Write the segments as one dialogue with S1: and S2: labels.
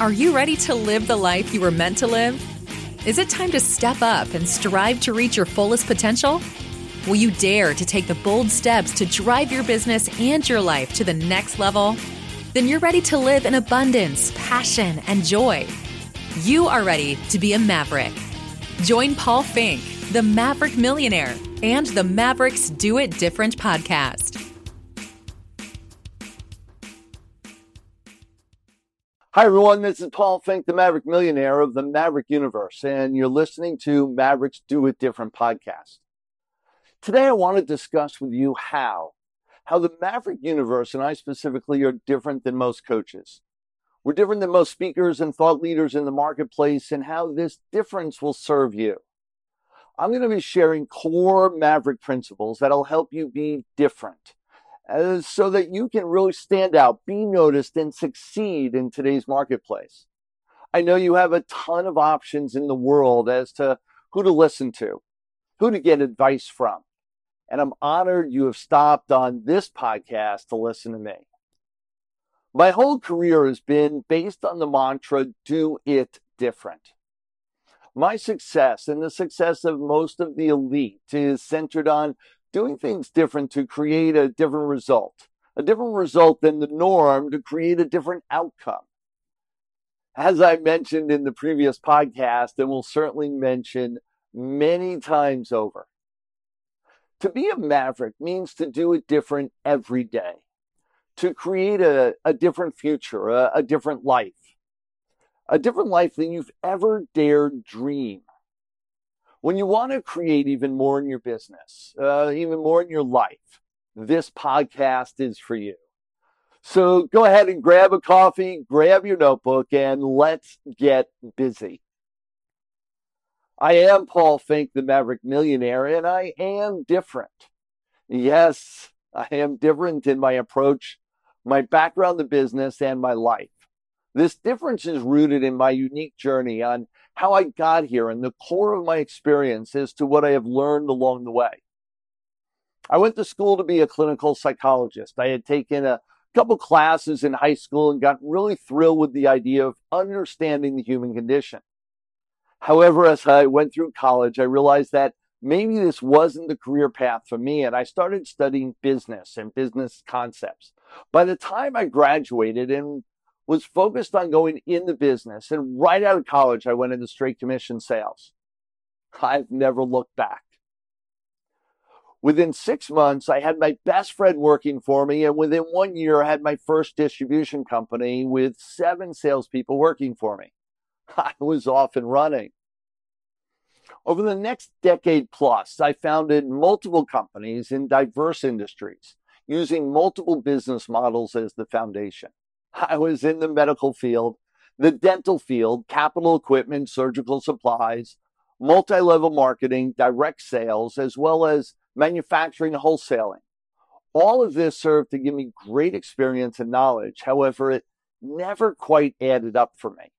S1: Are you ready to live the life you were meant to live? Is it time to step up and strive to reach your fullest potential? Will you dare to take the bold steps to drive your business and your life to the next level? Then you're ready to live in abundance, passion, and joy. You are ready to be a maverick. Join Paul Fink, the Maverick Millionaire, and the Mavericks Do It Different podcast.
S2: Hi, everyone. This is Paul Fink, the Maverick Millionaire of the Maverick Universe, and you're listening to Mavericks Do It Different podcast. Today, I want to discuss with you how, how the Maverick Universe and I specifically are different than most coaches. We're different than most speakers and thought leaders in the marketplace, and how this difference will serve you. I'm going to be sharing core Maverick principles that'll help you be different uh, so that you can really stand out, be noticed, and succeed in today's marketplace. I know you have a ton of options in the world as to who to listen to, who to get advice from. And I'm honored you have stopped on this podcast to listen to me. My whole career has been based on the mantra do it different. My success and the success of most of the elite is centered on doing things different to create a different result, a different result than the norm to create a different outcome. As I mentioned in the previous podcast, and will certainly mention many times over, to be a maverick means to do it different every day, to create a, a different future, a, a different life, a different life than you've ever dared dream when you want to create even more in your business, uh, even more in your life, this podcast is for you. So go ahead and grab a coffee, grab your notebook, and let's get busy. I am Paul Fink, the Maverick Millionaire, and I am different. Yes, I am different in my approach, my background in business, and my life. This difference is rooted in my unique journey on how I got here and the core of my experience as to what I have learned along the way. I went to school to be a clinical psychologist. I had taken a couple classes in high school and got really thrilled with the idea of understanding the human condition. However, as I went through college, I realized that maybe this wasn't the career path for me, and I started studying business and business concepts. By the time I graduated and was focused on going in the business. And right out of college, I went into straight commission sales. I've never looked back. Within six months, I had my best friend working for me. And within one year, I had my first distribution company with seven salespeople working for me. I was off and running. Over the next decade plus, I founded multiple companies in diverse industries using multiple business models as the foundation. I was in the medical field, the dental field, capital equipment, surgical supplies, multi level marketing, direct sales, as well as manufacturing and wholesaling. All of this served to give me great experience and knowledge. However, it never quite added up for me.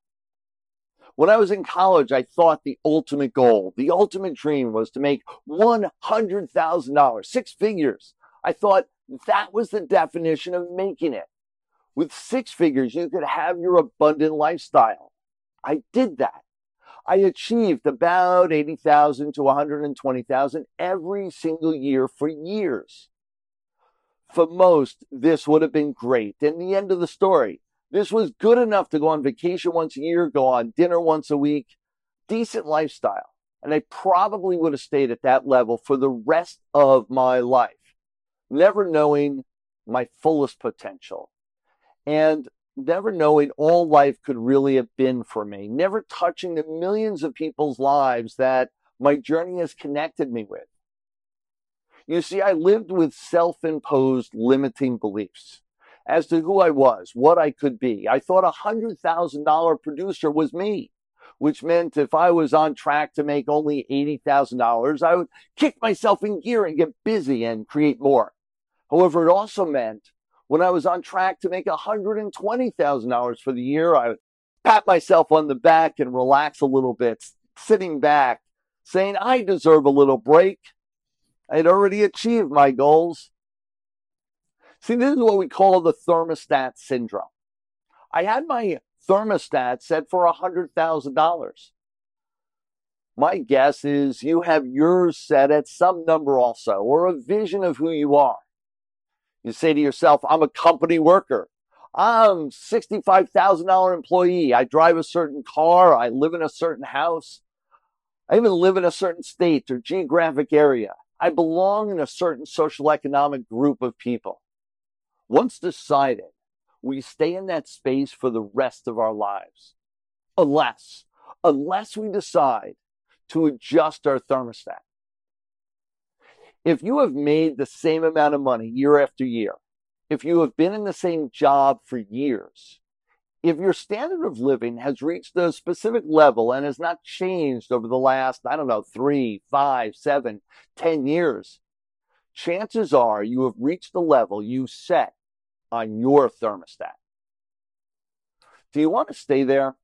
S2: When I was in college, I thought the ultimate goal, the ultimate dream was to make $100,000, six figures. I thought that was the definition of making it. With six figures, you could have your abundant lifestyle. I did that. I achieved about 80,000 to 120,000 every single year for years. For most, this would have been great. And the end of the story. This was good enough to go on vacation once a year, go on dinner once a week, decent lifestyle. And I probably would have stayed at that level for the rest of my life, never knowing my fullest potential and never knowing all life could really have been for me, never touching the millions of people's lives that my journey has connected me with. You see, I lived with self imposed limiting beliefs as to who I was, what I could be. I thought a $100,000 producer was me, which meant if I was on track to make only $80,000, I would kick myself in gear and get busy and create more. However, it also meant when I was on track to make $120,000 for the year, I would pat myself on the back and relax a little bit, sitting back, saying, I deserve a little break. I had already achieved my goals. See, this is what we call the thermostat syndrome. I had my thermostat set for $100,000. My guess is you have yours set at some number also, or a vision of who you are. You say to yourself, I'm a company worker. I'm $65,000 employee. I drive a certain car. I live in a certain house. I even live in a certain state or geographic area. I belong in a certain social economic group of people. Once decided, we stay in that space for the rest of our lives. Unless, unless we decide to adjust our thermostat. If you have made the same amount of money year after year, if you have been in the same job for years, if your standard of living has reached a specific level and has not changed over the last, I don't know, three, five, seven, ten years, chances are you have reached the level you set on your thermostat. Do you want to stay there?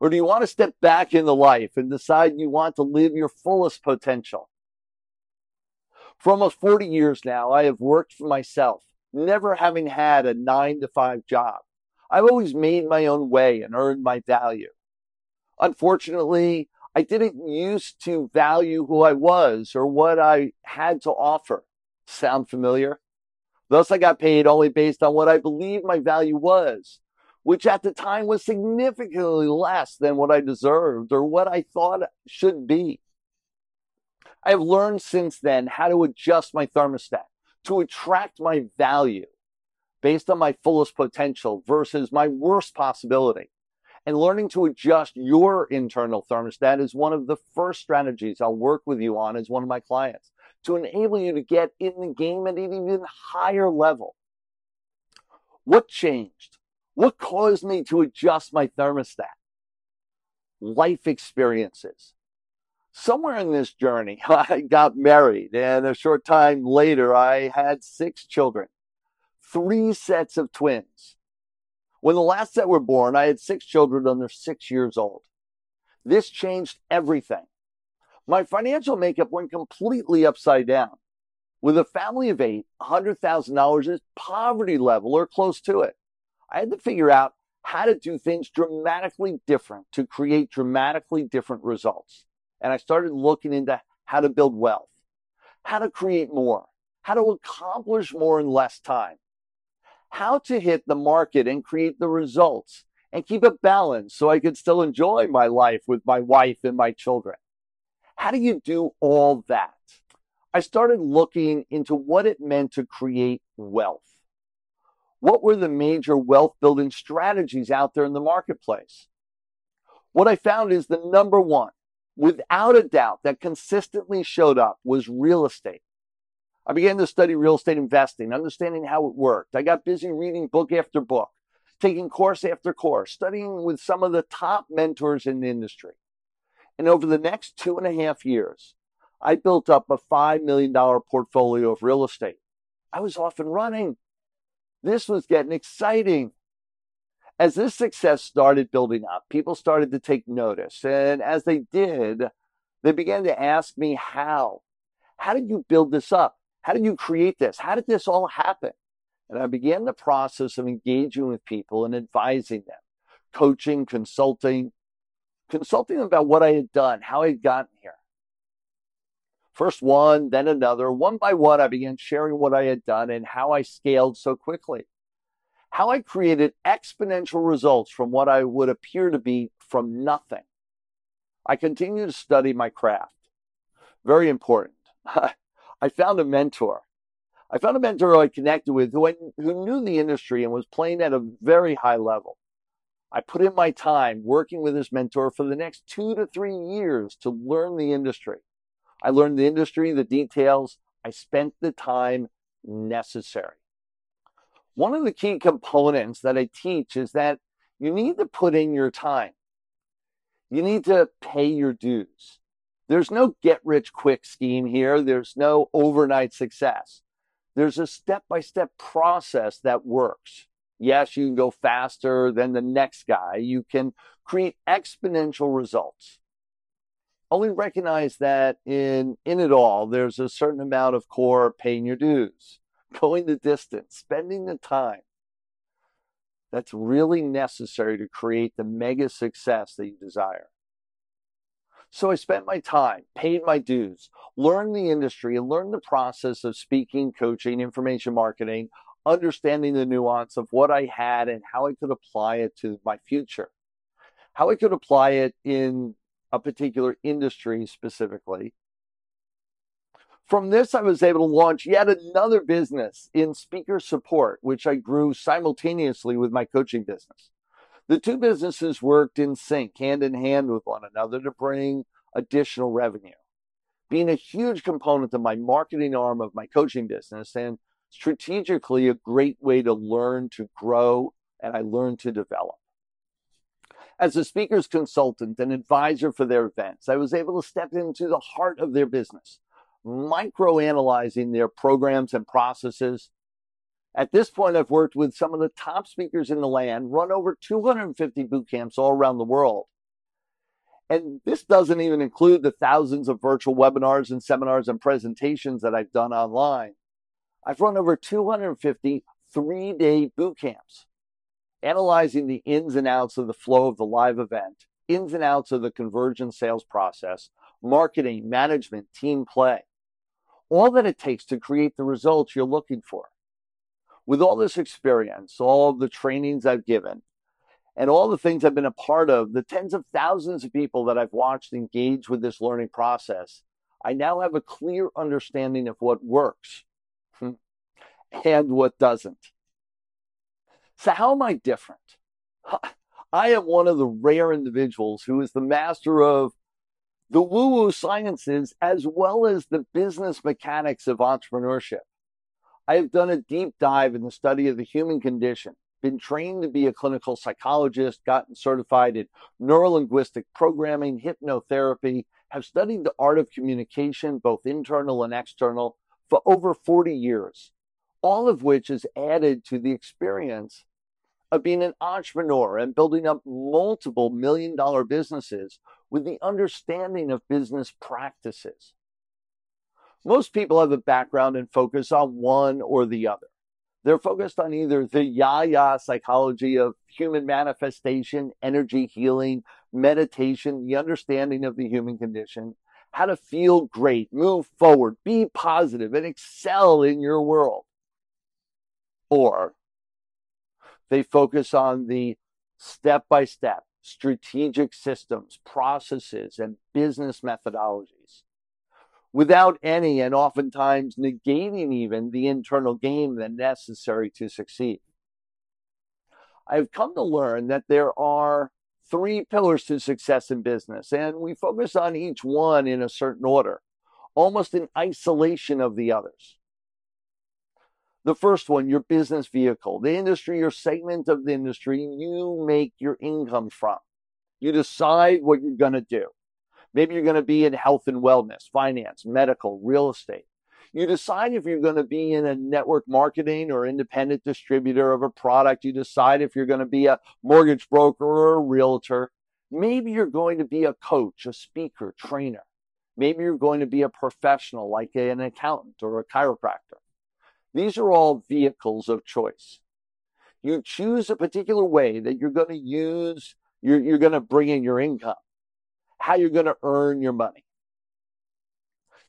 S2: Or do you want to step back into life and decide you want to live your fullest potential? For almost 40 years now, I have worked for myself, never having had a nine to five job. I've always made my own way and earned my value. Unfortunately, I didn't used to value who I was or what I had to offer. Sound familiar? Thus, I got paid only based on what I believed my value was, which at the time was significantly less than what I deserved or what I thought should be. I have learned since then how to adjust my thermostat to attract my value based on my fullest potential versus my worst possibility. And learning to adjust your internal thermostat is one of the first strategies I'll work with you on as one of my clients to enable you to get in the game at an even higher level. What changed? What caused me to adjust my thermostat? Life experiences. Somewhere in this journey, I got married, and a short time later, I had six children, three sets of twins. When the last set were born, I had six children under six years old. This changed everything. My financial makeup went completely upside down. With a family of eight, $100,000 is poverty level or close to it. I had to figure out how to do things dramatically different to create dramatically different results. And I started looking into how to build wealth, how to create more, how to accomplish more in less time, how to hit the market and create the results and keep a balance so I could still enjoy my life with my wife and my children. How do you do all that? I started looking into what it meant to create wealth. What were the major wealth building strategies out there in the marketplace? What I found is the number one, without a doubt, that consistently showed up was real estate. I began to study real estate investing, understanding how it worked. I got busy reading book after book, taking course after course, studying with some of the top mentors in the industry. And over the next two and a half years, I built up a $5 million portfolio of real estate. I was off and running. This was getting exciting. As this success started building up, people started to take notice. And as they did, they began to ask me how. How did you build this up? How did you create this? How did this all happen? And I began the process of engaging with people and advising them, coaching, consulting, consulting about what I had done, how I had gotten here. First one, then another. One by one, I began sharing what I had done and how I scaled so quickly. How I created exponential results from what I would appear to be from nothing. I continue to study my craft. Very important. I found a mentor. I found a mentor I connected with who, I, who knew the industry and was playing at a very high level. I put in my time working with this mentor for the next two to three years to learn the industry. I learned the industry, the details. I spent the time necessary. One of the key components that I teach is that you need to put in your time. You need to pay your dues. There's no get rich quick scheme here. There's no overnight success. There's a step by step process that works. Yes, you can go faster than the next guy. You can create exponential results. Only recognize that in, in it all, there's a certain amount of core paying your dues, going the distance, spending the time. that's really necessary to create the mega success that you desire. So I spent my time, paid my dues, learned the industry, and learned the process of speaking, coaching, information marketing, understanding the nuance of what I had and how I could apply it to my future, how I could apply it in a particular industry specifically. From this, I was able to launch yet another business in speaker support, which I grew simultaneously with my coaching business. The two businesses worked in sync, hand in hand with one another to bring additional revenue. Being a huge component of my marketing arm of my coaching business and strategically a great way to learn to grow and I learned to develop. As a speaker's consultant and advisor for their events, I was able to step into the heart of their business, micro analyzing their programs and processes, at this point, I've worked with some of the top speakers in the land, run over 250 boot camps all around the world. And this doesn't even include the thousands of virtual webinars and seminars and presentations that I've done online. I've run over 250 three day boot camps, analyzing the ins and outs of the flow of the live event, ins and outs of the conversion sales process, marketing, management, team play, all that it takes to create the results you're looking for with all this experience, all the trainings I've given, and all the things I've been a part of, the tens of thousands of people that I've watched engage with this learning process, I now have a clear understanding of what works and what doesn't. So, how am I different? I am one of the rare individuals who is the master of the woo woo sciences as well as the business mechanics of entrepreneurship. I have done a deep dive in the study of the human condition, been trained to be a clinical psychologist, gotten certified in neurolinguistic programming, hypnotherapy, have studied the art of communication, both internal and external, for over 40 years, all of which is added to the experience of being an entrepreneur and building up multiple million dollar businesses with the understanding of business practices. Most people have a background and focus on one or the other. They're focused on either the ya-ya psychology of human manifestation, energy healing, meditation, the understanding of the human condition, how to feel great, move forward, be positive, and excel in your world. Or they focus on the step by step strategic systems, processes, and business methodologies without any and oftentimes negating even the internal game that necessary to succeed. I've come to learn that there are three pillars to success in business, and we focus on each one in a certain order, almost in isolation of the others. The first one, your business vehicle, the industry, your segment of the industry you make your income from. You decide what you're going to do. Maybe you're going to be in health and wellness, finance, medical, real estate. You decide if you're going to be in a network marketing or independent distributor of a product. You decide if you're going to be a mortgage broker or a realtor. Maybe you're going to be a coach, a speaker, trainer. Maybe you're going to be a professional like an accountant or a chiropractor. These are all vehicles of choice. You choose a particular way that you're going to use, you're, you're going to bring in your income how you're going to earn your money.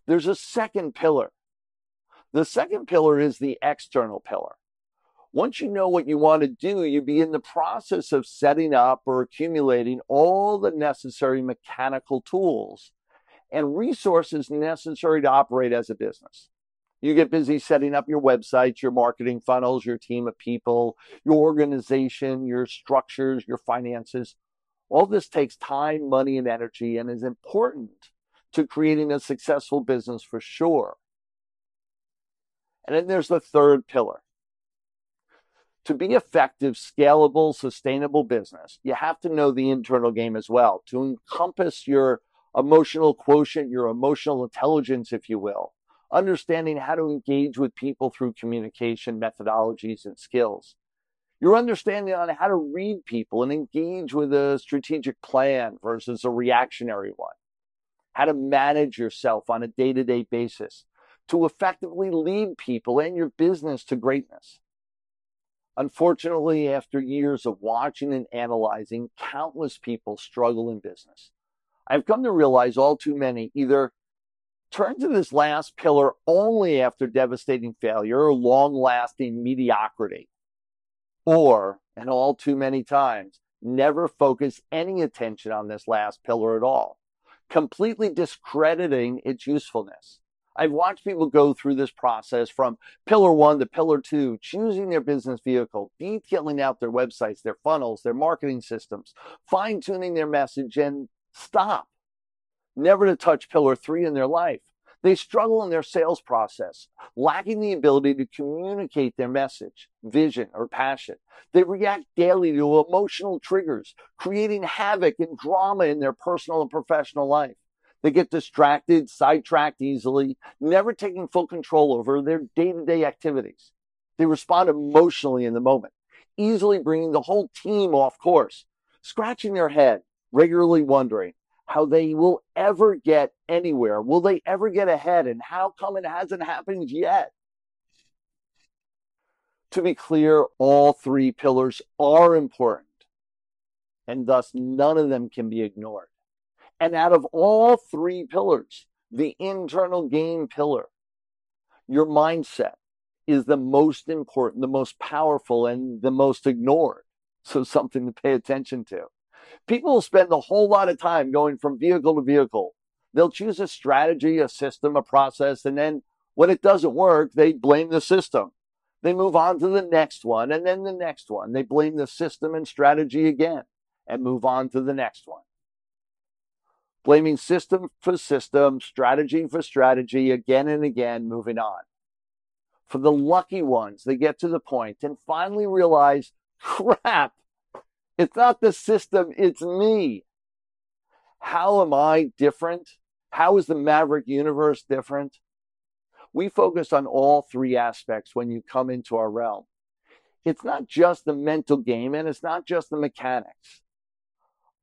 S2: There's a second pillar. The second pillar is the external pillar. Once you know what you want to do, you be in the process of setting up or accumulating all the necessary mechanical tools and resources necessary to operate as a business. You get busy setting up your websites, your marketing funnels, your team of people, your organization, your structures, your finances. All this takes time, money, and energy and is important to creating a successful business for sure. And then there's the third pillar. To be effective, scalable, sustainable business, you have to know the internal game as well to encompass your emotional quotient, your emotional intelligence, if you will, understanding how to engage with people through communication methodologies and skills your understanding on how to read people and engage with a strategic plan versus a reactionary one, how to manage yourself on a day to day basis to effectively lead people and your business to greatness. Unfortunately, after years of watching and analyzing, countless people struggle in business. I've come to realize all too many either turn to this last pillar only after devastating failure or long lasting mediocrity, or, and all too many times, never focus any attention on this last pillar at all, completely discrediting its usefulness. I've watched people go through this process from pillar one to pillar two, choosing their business vehicle, detailing out their websites, their funnels, their marketing systems, fine tuning their message, and stop. Never to touch pillar three in their life. They struggle in their sales process, lacking the ability to communicate their message, vision, or passion. They react daily to emotional triggers, creating havoc and drama in their personal and professional life. They get distracted, sidetracked easily, never taking full control over their day to day activities. They respond emotionally in the moment, easily bringing the whole team off course, scratching their head, regularly wondering how they will ever get anywhere. Will they ever get ahead? And how come it hasn't happened yet? To be clear, all three pillars are important, and thus none of them can be ignored. And out of all three pillars, the internal game pillar, your mindset is the most important, the most powerful, and the most ignored. So, something to pay attention to. People will spend a whole lot of time going from vehicle to vehicle. They'll choose a strategy, a system, a process, and then when it doesn't work, they blame the system. They move on to the next one and then the next one. They blame the system and strategy again and move on to the next one blaming system for system, strategy for strategy, again and again, moving on. For the lucky ones, they get to the point and finally realize, crap, it's not the system, it's me. How am I different? How is the Maverick universe different? We focus on all three aspects when you come into our realm. It's not just the mental game and it's not just the mechanics.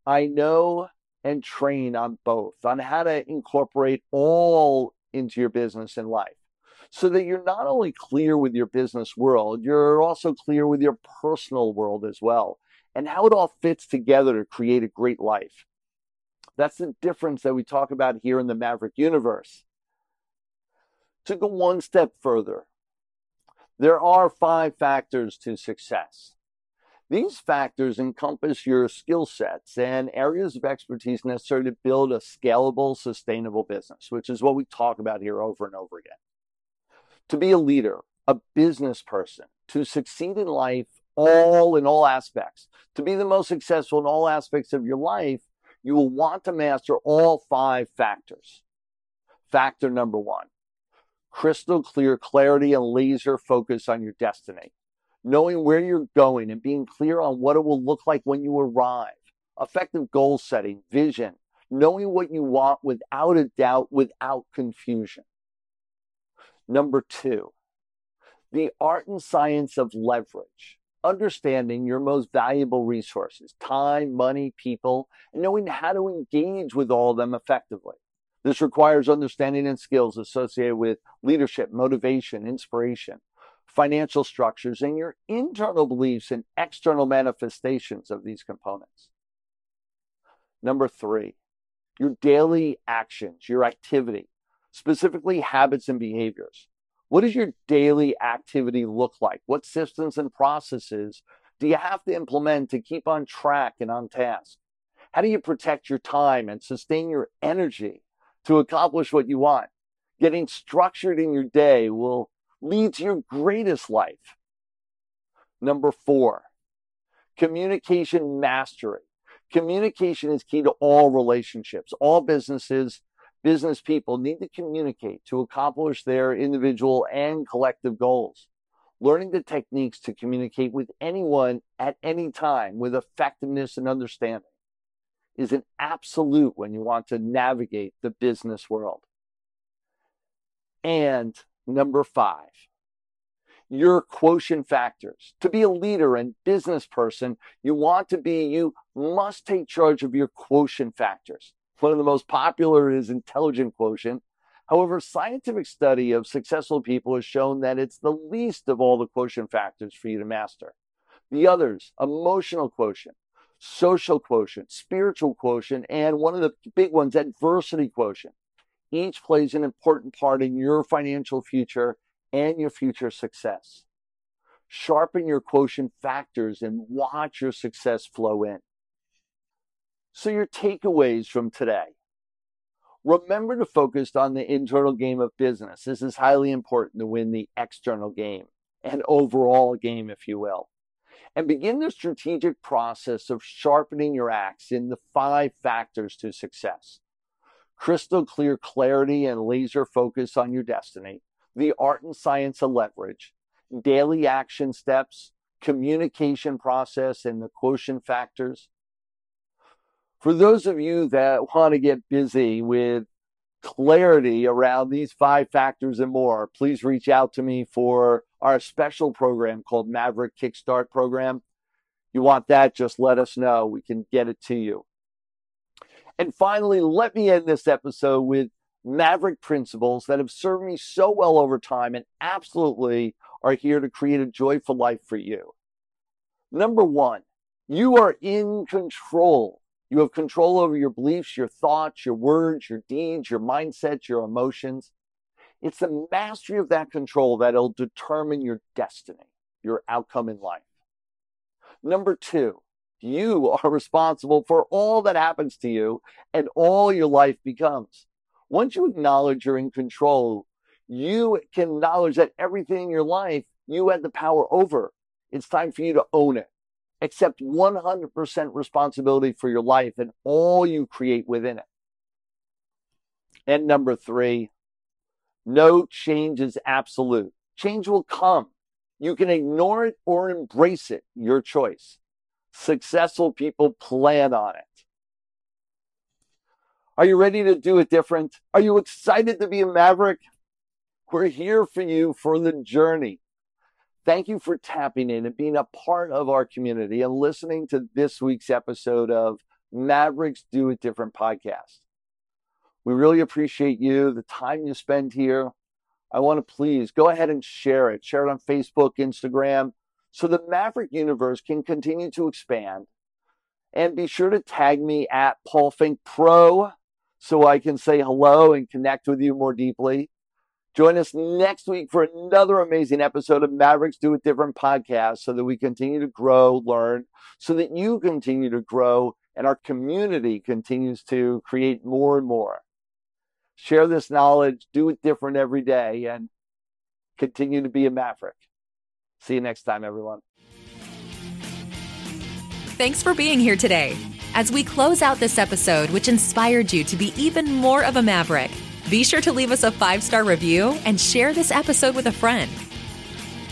S2: I know and train on both, on how to incorporate all into your business and life so that you're not only clear with your business world, you're also clear with your personal world as well and how it all fits together to create a great life. That's the difference that we talk about here in the Maverick universe. To go one step further, there are five factors to success. These factors encompass your skill sets and areas of expertise necessary to build a scalable, sustainable business, which is what we talk about here over and over again. To be a leader, a business person, to succeed in life, all in all aspects, to be the most successful in all aspects of your life, you will want to master all five factors. Factor number one crystal clear clarity and laser focus on your destiny knowing where you're going and being clear on what it will look like when you arrive, effective goal setting, vision, knowing what you want without a doubt, without confusion. Number two, the art and science of leverage, understanding your most valuable resources, time, money, people, and knowing how to engage with all of them effectively. This requires understanding and skills associated with leadership, motivation, inspiration, financial structures, and your internal beliefs and external manifestations of these components. Number three, your daily actions, your activity, specifically habits and behaviors. What does your daily activity look like? What systems and processes do you have to implement to keep on track and on task? How do you protect your time and sustain your energy to accomplish what you want? Getting structured in your day will lead to your greatest life. Number four, communication mastery. Communication is key to all relationships. All businesses, business people need to communicate to accomplish their individual and collective goals. Learning the techniques to communicate with anyone at any time with effectiveness and understanding is an absolute when you want to navigate the business world. And Number five, your quotient factors. To be a leader and business person, you want to be, you must take charge of your quotient factors. One of the most popular is intelligent quotient. However, scientific study of successful people has shown that it's the least of all the quotient factors for you to master. The others, emotional quotient, social quotient, spiritual quotient, and one of the big ones, adversity quotient. Each plays an important part in your financial future and your future success. Sharpen your quotient factors and watch your success flow in. So, your takeaways from today remember to focus on the internal game of business. This is highly important to win the external game and overall game, if you will. And begin the strategic process of sharpening your axe in the five factors to success crystal clear clarity and laser focus on your destiny, the art and science of leverage, daily action steps, communication process, and the quotient factors. For those of you that want to get busy with clarity around these five factors and more, please reach out to me for our special program called Maverick Kickstart Program. You want that, just let us know. We can get it to you. And finally, let me end this episode with Maverick principles that have served me so well over time and absolutely are here to create a joyful life for you. Number one, you are in control. You have control over your beliefs, your thoughts, your words, your deeds, your mindsets, your emotions. It's the mastery of that control that'll determine your destiny, your outcome in life. Number two, you are responsible for all that happens to you and all your life becomes. Once you acknowledge you're in control, you can acknowledge that everything in your life you had the power over. It's time for you to own it. Accept 100% responsibility for your life and all you create within it. And number three, no change is absolute. Change will come. You can ignore it or embrace it, your choice. Successful people plan on it. Are you ready to do it different? Are you excited to be a maverick? We're here for you for the journey. Thank you for tapping in and being a part of our community and listening to this week's episode of Mavericks Do It Different podcast. We really appreciate you, the time you spend here. I want to please go ahead and share it. Share it on Facebook, Instagram, so the Maverick universe can continue to expand. And be sure to tag me at Paul Fink Pro so I can say hello and connect with you more deeply. Join us next week for another amazing episode of Mavericks Do It Different podcast so that we continue to grow, learn, so that you continue to grow and our community continues to create more and more. Share this knowledge, do it different every day, and continue to be a maverick. See you next time, everyone.
S1: Thanks for being here today. As we close out this episode, which inspired you to be even more of a maverick, be sure to leave us a five star review and share this episode with a friend.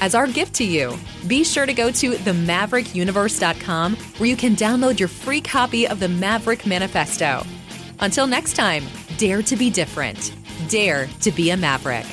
S1: As our gift to you, be sure to go to themaverickuniverse.com where you can download your free copy of the Maverick Manifesto. Until next time, dare to be different, dare to be a maverick.